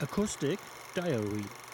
Acoustic Diary.